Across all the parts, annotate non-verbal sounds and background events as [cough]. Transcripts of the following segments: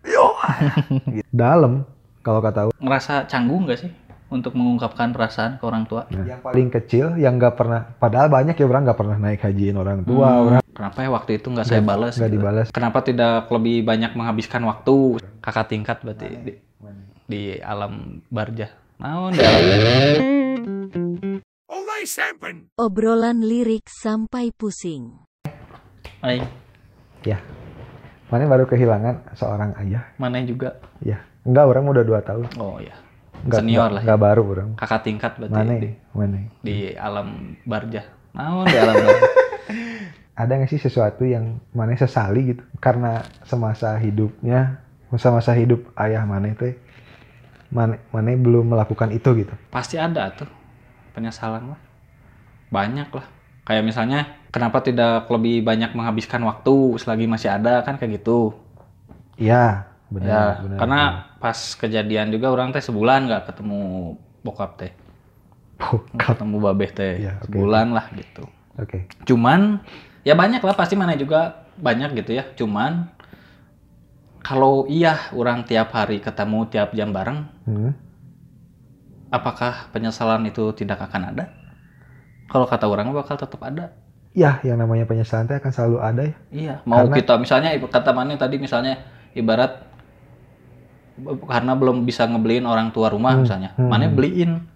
Yo. [laughs] Dalam kalau kata. Ngerasa canggung gak sih untuk mengungkapkan perasaan ke orang tua? Yang paling kecil yang nggak pernah, padahal banyak ya orang nggak pernah naik hajiin orang tua, Hmm, orang Kenapa ya waktu itu nggak saya balas? nggak gitu? dibalas. Kenapa tidak lebih banyak menghabiskan waktu? Kakak tingkat berarti di, di alam barja. Naon di alam Obrolan lirik sampai pusing. Aing, Ya, mana baru kehilangan seorang ayah. mana juga? Ya, enggak orang udah dua tahun. Oh ya, Enggak, Senior enggak, lah ya. Enggak baru orang. kakak tingkat berarti Mana? di, Mana? di alam barja. Naon di alam barja? [laughs] Ada nggak sih sesuatu yang mana sesali gitu? Karena semasa hidupnya, masa-masa hidup ayah mana itu, mana mana belum melakukan itu gitu. Pasti ada tuh penyesalan lah. Banyak lah. Kayak misalnya, kenapa tidak lebih banyak menghabiskan waktu selagi masih ada kan kayak gitu. Iya, ya, benar, benar. karena pas kejadian juga orang teh sebulan nggak ketemu bokap teh, Bokap. ketemu babeh teh Iya, oke. sebulan lah gitu. Oke. Cuman ya banyak lah pasti mana juga banyak gitu ya. Cuman kalau iya orang tiap hari ketemu tiap jam bareng, Hmm. apakah penyesalan itu tidak akan ada? Kalau kata orang bakal tetap ada. Ya, yang namanya penyesalan teh akan selalu ada ya. Iya, mau Karena- kita misalnya kata mana tadi misalnya ibarat karena belum bisa ngebeliin orang tua rumah Hmm, misalnya, hmm. mana beliin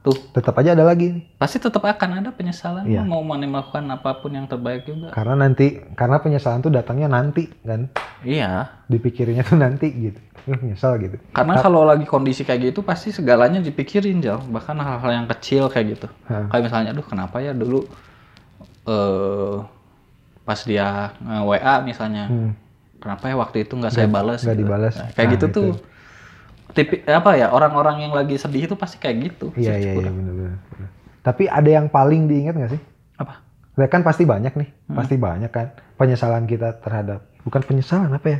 tuh Tetap aja ada lagi pasti tetap akan ada penyesalan Iya. mau mana melakukan apa pun yang terbaik juga. Karena nanti, karena penyesalan tuh datangnya nanti kan. Iya, Dipikirnya tuh nanti gitu. Uh, nyesal gitu. karena kalau lagi kondisi kayak gitu pasti segalanya dipikirin jauh, bahkan hal-hal yang kecil kayak gitu. Hah. Kayak misalnya, aduh kenapa ya dulu eh pas dia nge WA misalnya, Hmm. kenapa ya waktu itu nggak saya balas? nggak gitu. dibalas. Nah, kayak Nah, gitu itu. tuh. Tipi, apa ya orang-orang yang lagi sedih itu pasti kayak gitu. Iya, iya, iya, bener-bener. Tapi ada yang paling diingat nggak sih? Apa? Ya kan pasti banyak nih, Hmm. pasti banyak kan penyesalan kita terhadap bukan penyesalan apa ya?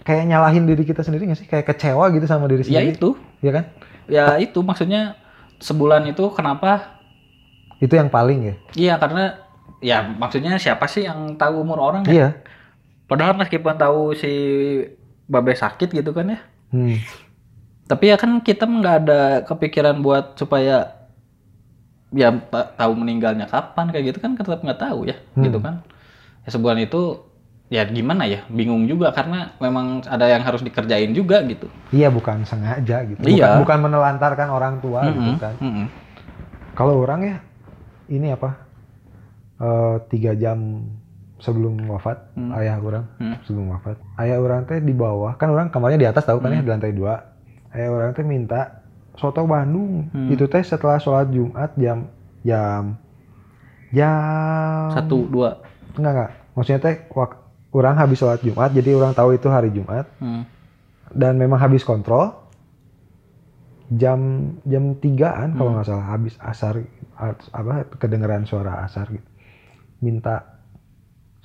Kayak nyalahin diri kita sendiri nggak sih? Kayak kecewa gitu sama diri Ya sendiri. itu, Ya kan? ya itu maksudnya sebulan itu kenapa? Itu yang paling ya. Iya karena ya maksudnya siapa sih yang tahu umur orang ya? Iya. Padahal meskipun tahu si babe sakit gitu kan ya. Hmm. Tapi ya kan kita nggak ada kepikiran buat supaya ya ta- tahu meninggalnya kapan kayak gitu kan tetap nggak tahu ya Hmm. gitu kan. Ya sebulan itu ya gimana ya bingung juga karena memang ada yang harus dikerjain juga gitu. Iya bukan sengaja gitu. Bukan, Iya. bukan menelantarkan orang tua gitu Mm-mm, kan. mm-mm. Kalau orang ya ini apa? eh, tiga jam sebelum wafat Hmm. ayah orang Hmm. sebelum wafat ayah orang teh di bawah kan orang kamarnya di atas tahu kan ya Hmm. di lantai dua ayah orang teh minta soto Bandung Hmm. itu teh setelah sholat Jumat jam jam jam Satu dua. enggak enggak maksudnya teh wak, orang habis sholat Jumat jadi orang tahu itu hari Jumat Hmm. dan memang habis kontrol jam jam tigaan kalau Hmm. nggak salah habis asar as- apa kedengeran suara asar gitu minta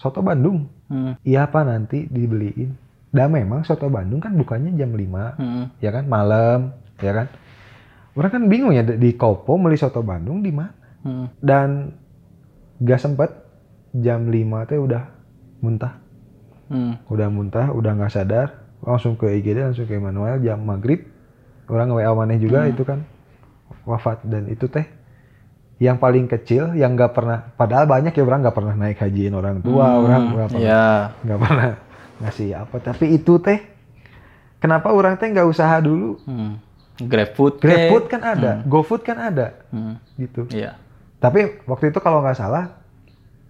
soto Bandung Hmm. iya apa nanti dibeliin dan memang soto Bandung kan bukannya jam 5 Hmm. ya kan malam ya kan orang kan bingung ya di Kopo beli soto Bandung di mana Hmm. dan gak sempet jam 5 teh udah muntah Hmm. udah muntah udah nggak sadar langsung ke IGD langsung ke Emmanuel jam maghrib orang nge WA maneh juga Hmm. itu kan wafat dan itu teh yang paling kecil yang nggak pernah padahal banyak ya orang nggak pernah naik hajiin orang tua Hmm, orang nggak pernah Ya. nggak pernah ngasih apa tapi itu teh kenapa orang teh nggak usaha dulu Hmm. GrabFood. GrabFood kan ada GoFood kan ada Hmm. gitu Iya. tapi waktu itu kalau nggak salah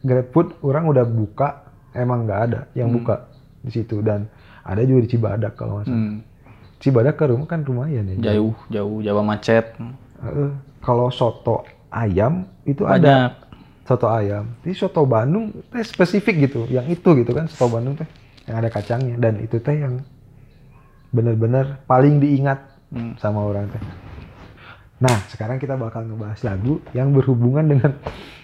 GrabFood orang udah buka emang nggak ada yang Hmm. buka di situ dan ada juga di Cibadak kalau nggak salah Hmm. Cibadak ke rumah kan lumayan ya Jauh, jauh, Jawa macet. Heeh. kalau soto ayam itu ada. Banyak. soto ayam. Jadi soto Bandung teh spesifik gitu yang itu gitu kan soto Bandung teh yang ada kacangnya. Dan itu teh yang bener-bener paling diingat Hmm. sama orang teh. Nah sekarang kita bakal ngebahas lagu yang berhubungan dengan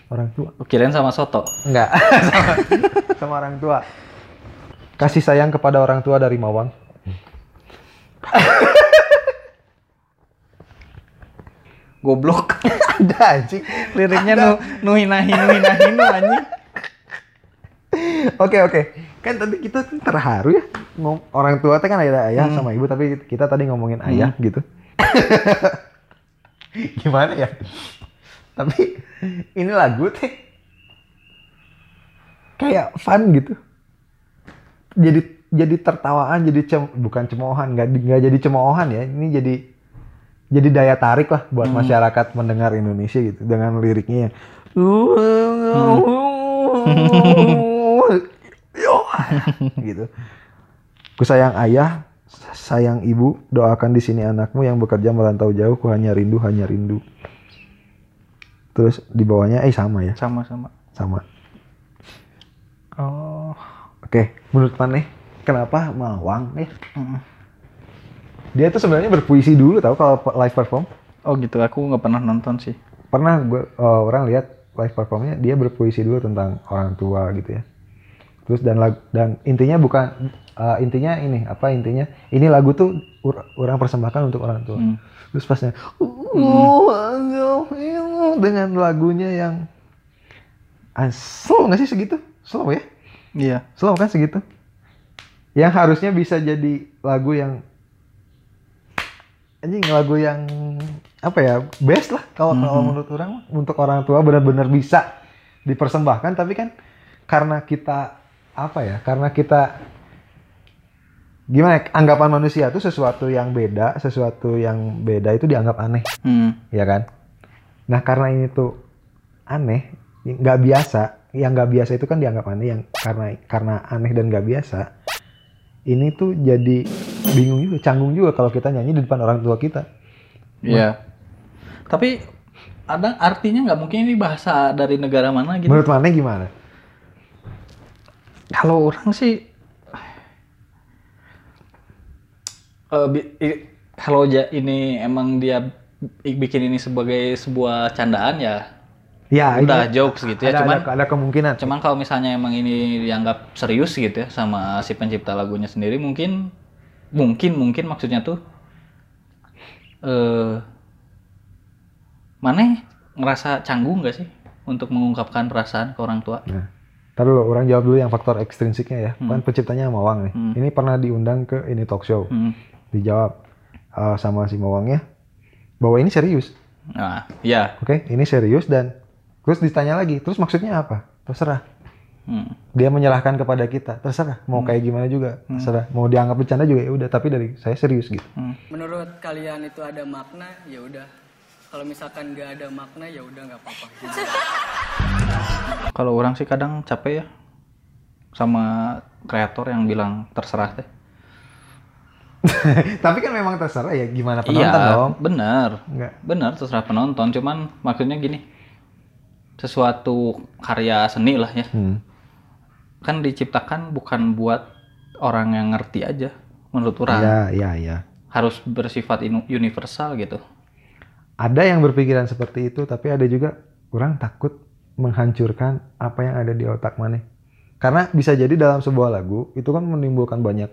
orang tua. Kirain sama soto. enggak. Sama, [laughs] sama orang tua. Kasih sayang kepada orang tua dari Mawang [laughs] Goblok. [laughs] ada anjing. Liriknya nu nu nu hinahin nu anjing. Oke oke. kan tadi kita tuh terharu ya. Ngom- orang tua teh kan ada ayah sama ibu tapi kita tadi ngomongin ayah gitu. [laughs] Gimana ya? Tapi ini lagu teh kayak fun gitu. Jadi jadi tertawaan jadi cem, bukan cemoohan nggak nggak jadi cemoohan ya. Ini jadi jadi daya tarik lah buat masyarakat mendengar Indonesia gitu dengan liriknya yang Yo, [laughs] gitu. Ku sayang ayah, sayang ibu, doakan di sini anakmu yang bekerja merantau jauh, ku hanya rindu, hanya rindu. Terus di bawahnya eh sama ya, Sama-sama. sama. Oh. Oke, menurut Maneh kenapa Mawang ya? Mm. Dia tuh sebenarnya berpuisi dulu tahu kalau live perform. Oh gitu, aku nggak pernah nonton sih. Pernah gue eh, orang lihat live performnya dia berpuisi dulu tentang orang tua gitu ya. Terus dan lag- dan intinya bukan eh, intinya ini apa intinya ini lagu tuh ur- orang persembahkan untuk orang tua. Hmm. Terus pasnya "Uh, dengan lagunya yang ah, slow nggak sih segitu? Slow ya? Iya. Slow kan segitu? Yang harusnya bisa jadi lagu yang anjing lagu yang apa ya best lah kalau kalau menurut orang untuk orang tua benar-benar bisa dipersembahkan. Tapi kan karena kita apa ya karena kita gimana ya, anggapan manusia itu sesuatu yang beda sesuatu yang beda itu dianggap aneh. Hmm. ya kan? Nah karena ini tuh aneh nggak biasa. Yang nggak biasa itu kan dianggap aneh. Yang karena karena aneh dan nggak biasa ini tuh jadi bingung juga canggung juga kalau kita nyanyi di depan orang tua kita. Iya. Tapi ada artinya nggak? Mungkin ini bahasa dari negara mana gitu? menurut mana gimana? Kalau orang sih eh, i- kalau ja- ini emang dia bi- bikin ini sebagai sebuah candaan ya ya udah ini jokes gitu ya. ada, cuman ada, ada kemungkinan. cuman kalau misalnya emang ini dianggap serius gitu ya sama si pencipta lagunya sendiri mungkin mungkin mungkin maksudnya tuh eh mana ngerasa canggung gak sih untuk mengungkapkan perasaan ke orang tua nah Ntar dulu, orang jawab dulu yang faktor ekstrinsiknya ya. Hmm. Kan penciptanya Mawang nih. Hmm. Ini pernah diundang ke ini talk show. Hmm. Dijawab uh, sama si Mawangnya bahwa ini serius. nah ya Oke, ini serius dan terus ditanya lagi, terus maksudnya apa? Terserah. Hmm. Dia menyerahkan kepada kita, terserah. Mau kayak gimana juga, terserah. Mau dianggap bercanda juga ya udah, tapi dari saya serius gitu. Hmm. menurut kalian itu ada makna ya udah kalau misalkan nggak ada makna ya udah nggak apa-apa [laughs] Kalau orang sih kadang capek ya sama kreator yang bilang terserah teh. [laughs] tapi kan memang terserah ya gimana penonton iya, dong. bener. Enggak. Bener terserah penonton, cuman maksudnya gini. Sesuatu karya seni lah ya. Hmm. Kan diciptakan bukan buat orang yang ngerti aja menurut orang. Iya, iya, iya. Harus bersifat universal gitu. Ada yang berpikiran seperti itu, tapi ada juga orang takut menghancurkan apa yang ada di otak mana. Karena bisa jadi dalam sebuah lagu itu kan menimbulkan banyak,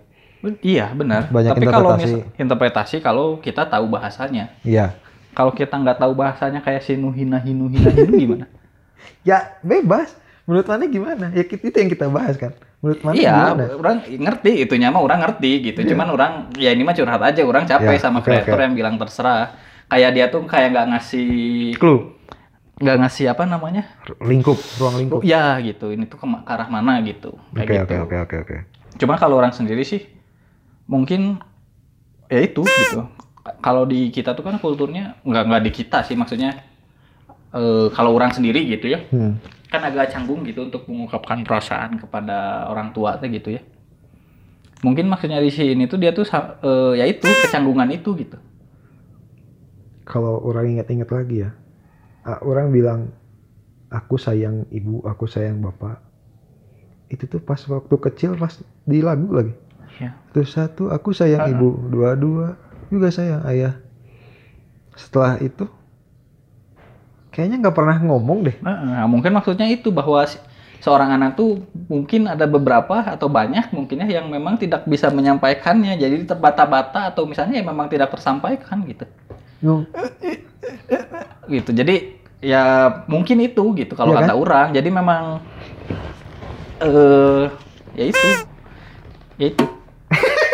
Iya, benar. Banyak Tapi kalau interpretasi. mis- interpretasi kalau kita tahu bahasanya. iya. Kalau kita nggak tahu bahasanya kayak sinu hina hinu hina hinu gimana? [laughs] Ya bebas. Menurut mana gimana? Ya itu yang kita bahas kan. Menurut mana iya, gimana? orang ngerti itunya mah orang ngerti gitu. Cuman orang ya ini mah curhat aja, orang capek Ya, sama oke, kreator oke. yang bilang terserah. Kayak dia tuh kayak nggak ngasih Clue, nggak ngasih apa namanya? lingkup, ruang lingkup. Ya gitu. Ini tuh ke, ke arah mana gitu. Oke, Kayak oke, gitu. oke, oke, oke. Cuman kalau orang sendiri sih mungkin ya itu gitu. Kalau di kita tuh kan kulturnya nggak nggak di kita sih maksudnya eh, kalau orang sendiri gitu ya Hmm. Kan agak canggung gitu untuk mengungkapkan perasaan kepada orang tua teh gitu ya. Mungkin maksudnya di sini tuh dia tuh eh, ya itu kecanggungan itu gitu. Kalau orang ingat-ingat lagi ya, orang bilang aku sayang ibu, aku sayang bapak. Itu tuh pas waktu kecil pas di lagu lagi. Ya. Terus satu aku sayang Ah. ibu, dua-dua juga sayang ayah. Setelah itu kayaknya nggak pernah ngomong deh. Nah, mungkin maksudnya itu bahwa seorang anak tuh mungkin ada beberapa atau banyak mungkinnya yang memang tidak bisa menyampaikannya jadi terbata-bata atau misalnya ya memang tidak tersampaikan gitu. Gitu. Jadi ya mungkin itu gitu kalau Iya kata orang. Jadi memang eh ya itu ya itu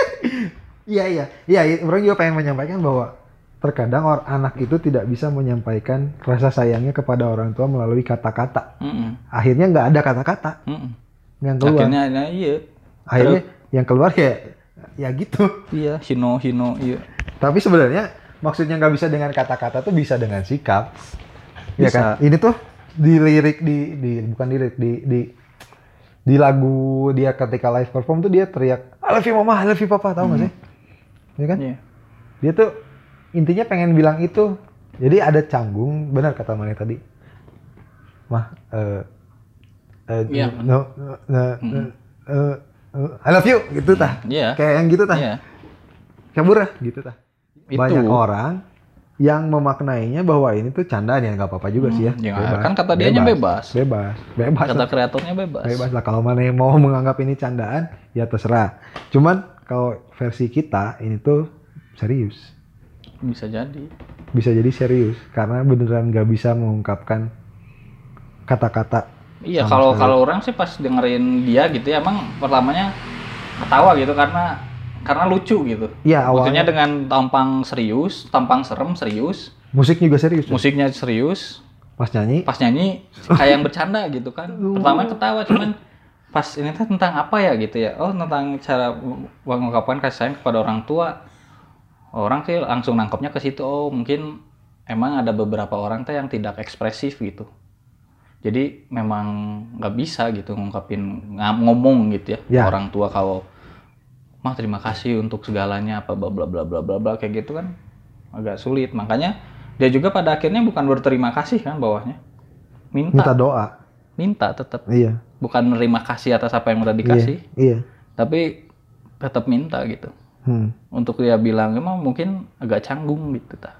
[laughs] Iya iya iya orang juga pengen menyampaikan bahwa terkadang orang anak itu tidak bisa menyampaikan rasa sayangnya kepada orang tua melalui kata-kata. Mm-mm. Akhirnya nggak ada kata-kata Mm-mm. yang keluar. akhirnya nah, iya Akhirnya yang keluar ya ya gitu. iya hino hino iya Tapi sebenarnya maksudnya nggak bisa dengan kata-kata tuh bisa dengan sikap. Ya kan? Ini tuh di lirik di di bukan di lirik di di di lagu dia ketika live perform tuh dia teriak I love you mama, I love you papa, tahu nggak sih? Ya kan? iya Dia tuh intinya pengen bilang itu. Jadi ada canggung, benar kata Mane tadi. Mah, eh eh, Iya. no, no, no, eh, I love you gitu tah. Iya. Kayak yang gitu tah. iya Kabur ah, gitu tah. Itu. Banyak orang yang memaknainya bahwa ini tuh candaan ya nggak apa-apa juga sih ya. ya, kan kata dianya bebas. Bebas. Bebas. kata lah. kreatornya bebas Bebas lah kalau mana yang mau menganggap ini candaan ya terserah. Cuman kalau versi kita ini tuh serius. Bisa jadi Bisa jadi serius karena beneran nggak bisa mengungkapkan kata-kata. Iya, kalau sekali. kalau orang sih pas dengerin dia gitu ya, emang pertamanya ketawa gitu karena karena lucu gitu. Iya Maksudnya awalnya dengan tampang serius, tampang serem serius, musik juga serius. ya? musiknya serius, Pas nyanyi pas nyanyi kayak yang bercanda gitu kan. Pertama ketawa cuman pas ini tentang apa ya gitu ya. Oh, tentang cara mengungkapkan kasih sayang kepada orang tua. Orang sih langsung nangkepnya ke situ. Oh, mungkin emang ada beberapa orang teh yang tidak ekspresif gitu. Jadi memang nggak bisa gitu ngungkapin ngomong gitu ya, Ya. orang tua kalau mah terima kasih untuk segalanya apa bla bla bla bla bla bla kayak gitu kan agak sulit. Makanya dia juga pada akhirnya bukan berterima kasih kan bawahnya. minta Minta, doa. minta tetap Iya. bukan menerima kasih atas apa yang udah dikasih, Iya. iya. tapi tetap minta gitu. Hmm. Untuk dia bilang emang mungkin agak canggung gitu ta.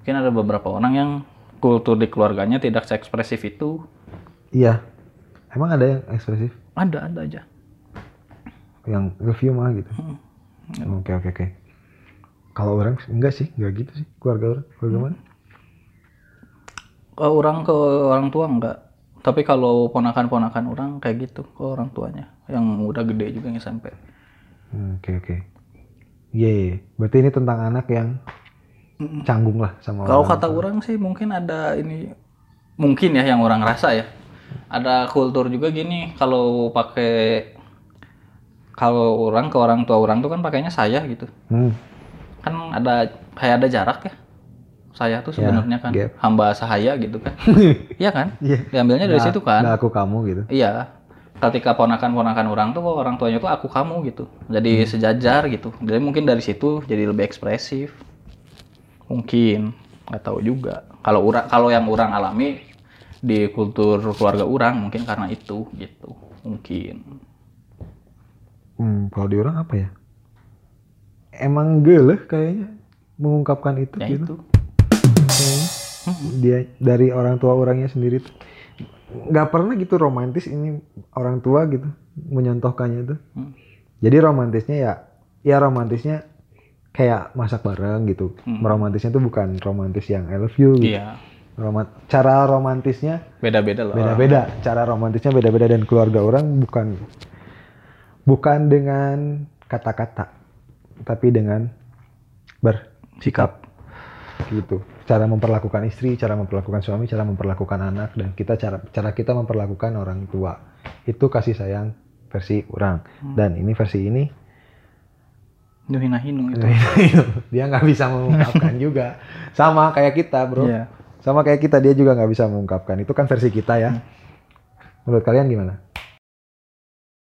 Mungkin ada beberapa orang yang kultur di keluarganya tidak seekspresif itu. Iya. Emang ada yang ekspresif? Ada ada aja. yang review mah gitu. Hmm. Oke oke oke. Kalau orang enggak sih, enggak gitu sih keluarga orang. Keluarga Hmm. mana? Kalau orang ke orang tua enggak. Tapi kalau ponakan-ponakan orang kayak gitu ke orang tuanya yang udah gede juga yang SMP. Hmm, Oke oke. Iya, iya. berarti ini tentang anak yang canggung lah sama Kalau orang kata tua. orang sih mungkin ada ini mungkin ya yang orang rasa ya. Ada kultur juga gini kalau pakai kalau orang ke orang tua orang tuh kan pakainya saya gitu. Hmm, Kan ada kayak ada jarak ya. Saya tuh Ya, sebenarnya kan gap. hamba sahaya gitu kan. [laughs] Iya kan? Iya. Diambilnya dari Nggak- situ kan. nggak aku kamu gitu. Iya. Ketika ponakan-ponakan orang tuh orang tuanya tuh aku kamu gitu. Jadi sejajar gitu. Jadi mungkin dari situ jadi lebih ekspresif. Mungkin nggak tahu juga. Kalau orang kalau yang orang alami di kultur keluarga orang mungkin karena itu gitu. Mungkin. Hmm, kalau di orang apa ya? Emang geleh kayaknya mengungkapkan itu Ya gitu. itu. Kayaknya. Dia dari orang tua orangnya sendiri tuh nggak pernah gitu romantis ini orang tua gitu menyontohkannya tuh. Hmm. Jadi romantisnya ya ya romantisnya kayak masak bareng gitu. Romantisnya tuh bukan romantis yang I love you gitu. Iya. Roman- cara romantisnya Beda-beda loh. beda-beda. Cara romantisnya beda-beda dan keluarga orang bukan bukan dengan kata-kata, tapi dengan bersikap gitu. Cara memperlakukan istri, cara memperlakukan suami, cara memperlakukan anak dan kita cara cara kita memperlakukan orang tua. Itu kasih sayang versi orang. Dan ini versi ini Nuhina-hinu itu. dia nggak bisa mengungkapkan [laughs] juga. Sama kayak kita, Bro. Iya. Sama kayak kita dia juga nggak bisa mengungkapkan. Itu kan versi kita ya. Menurut kalian gimana?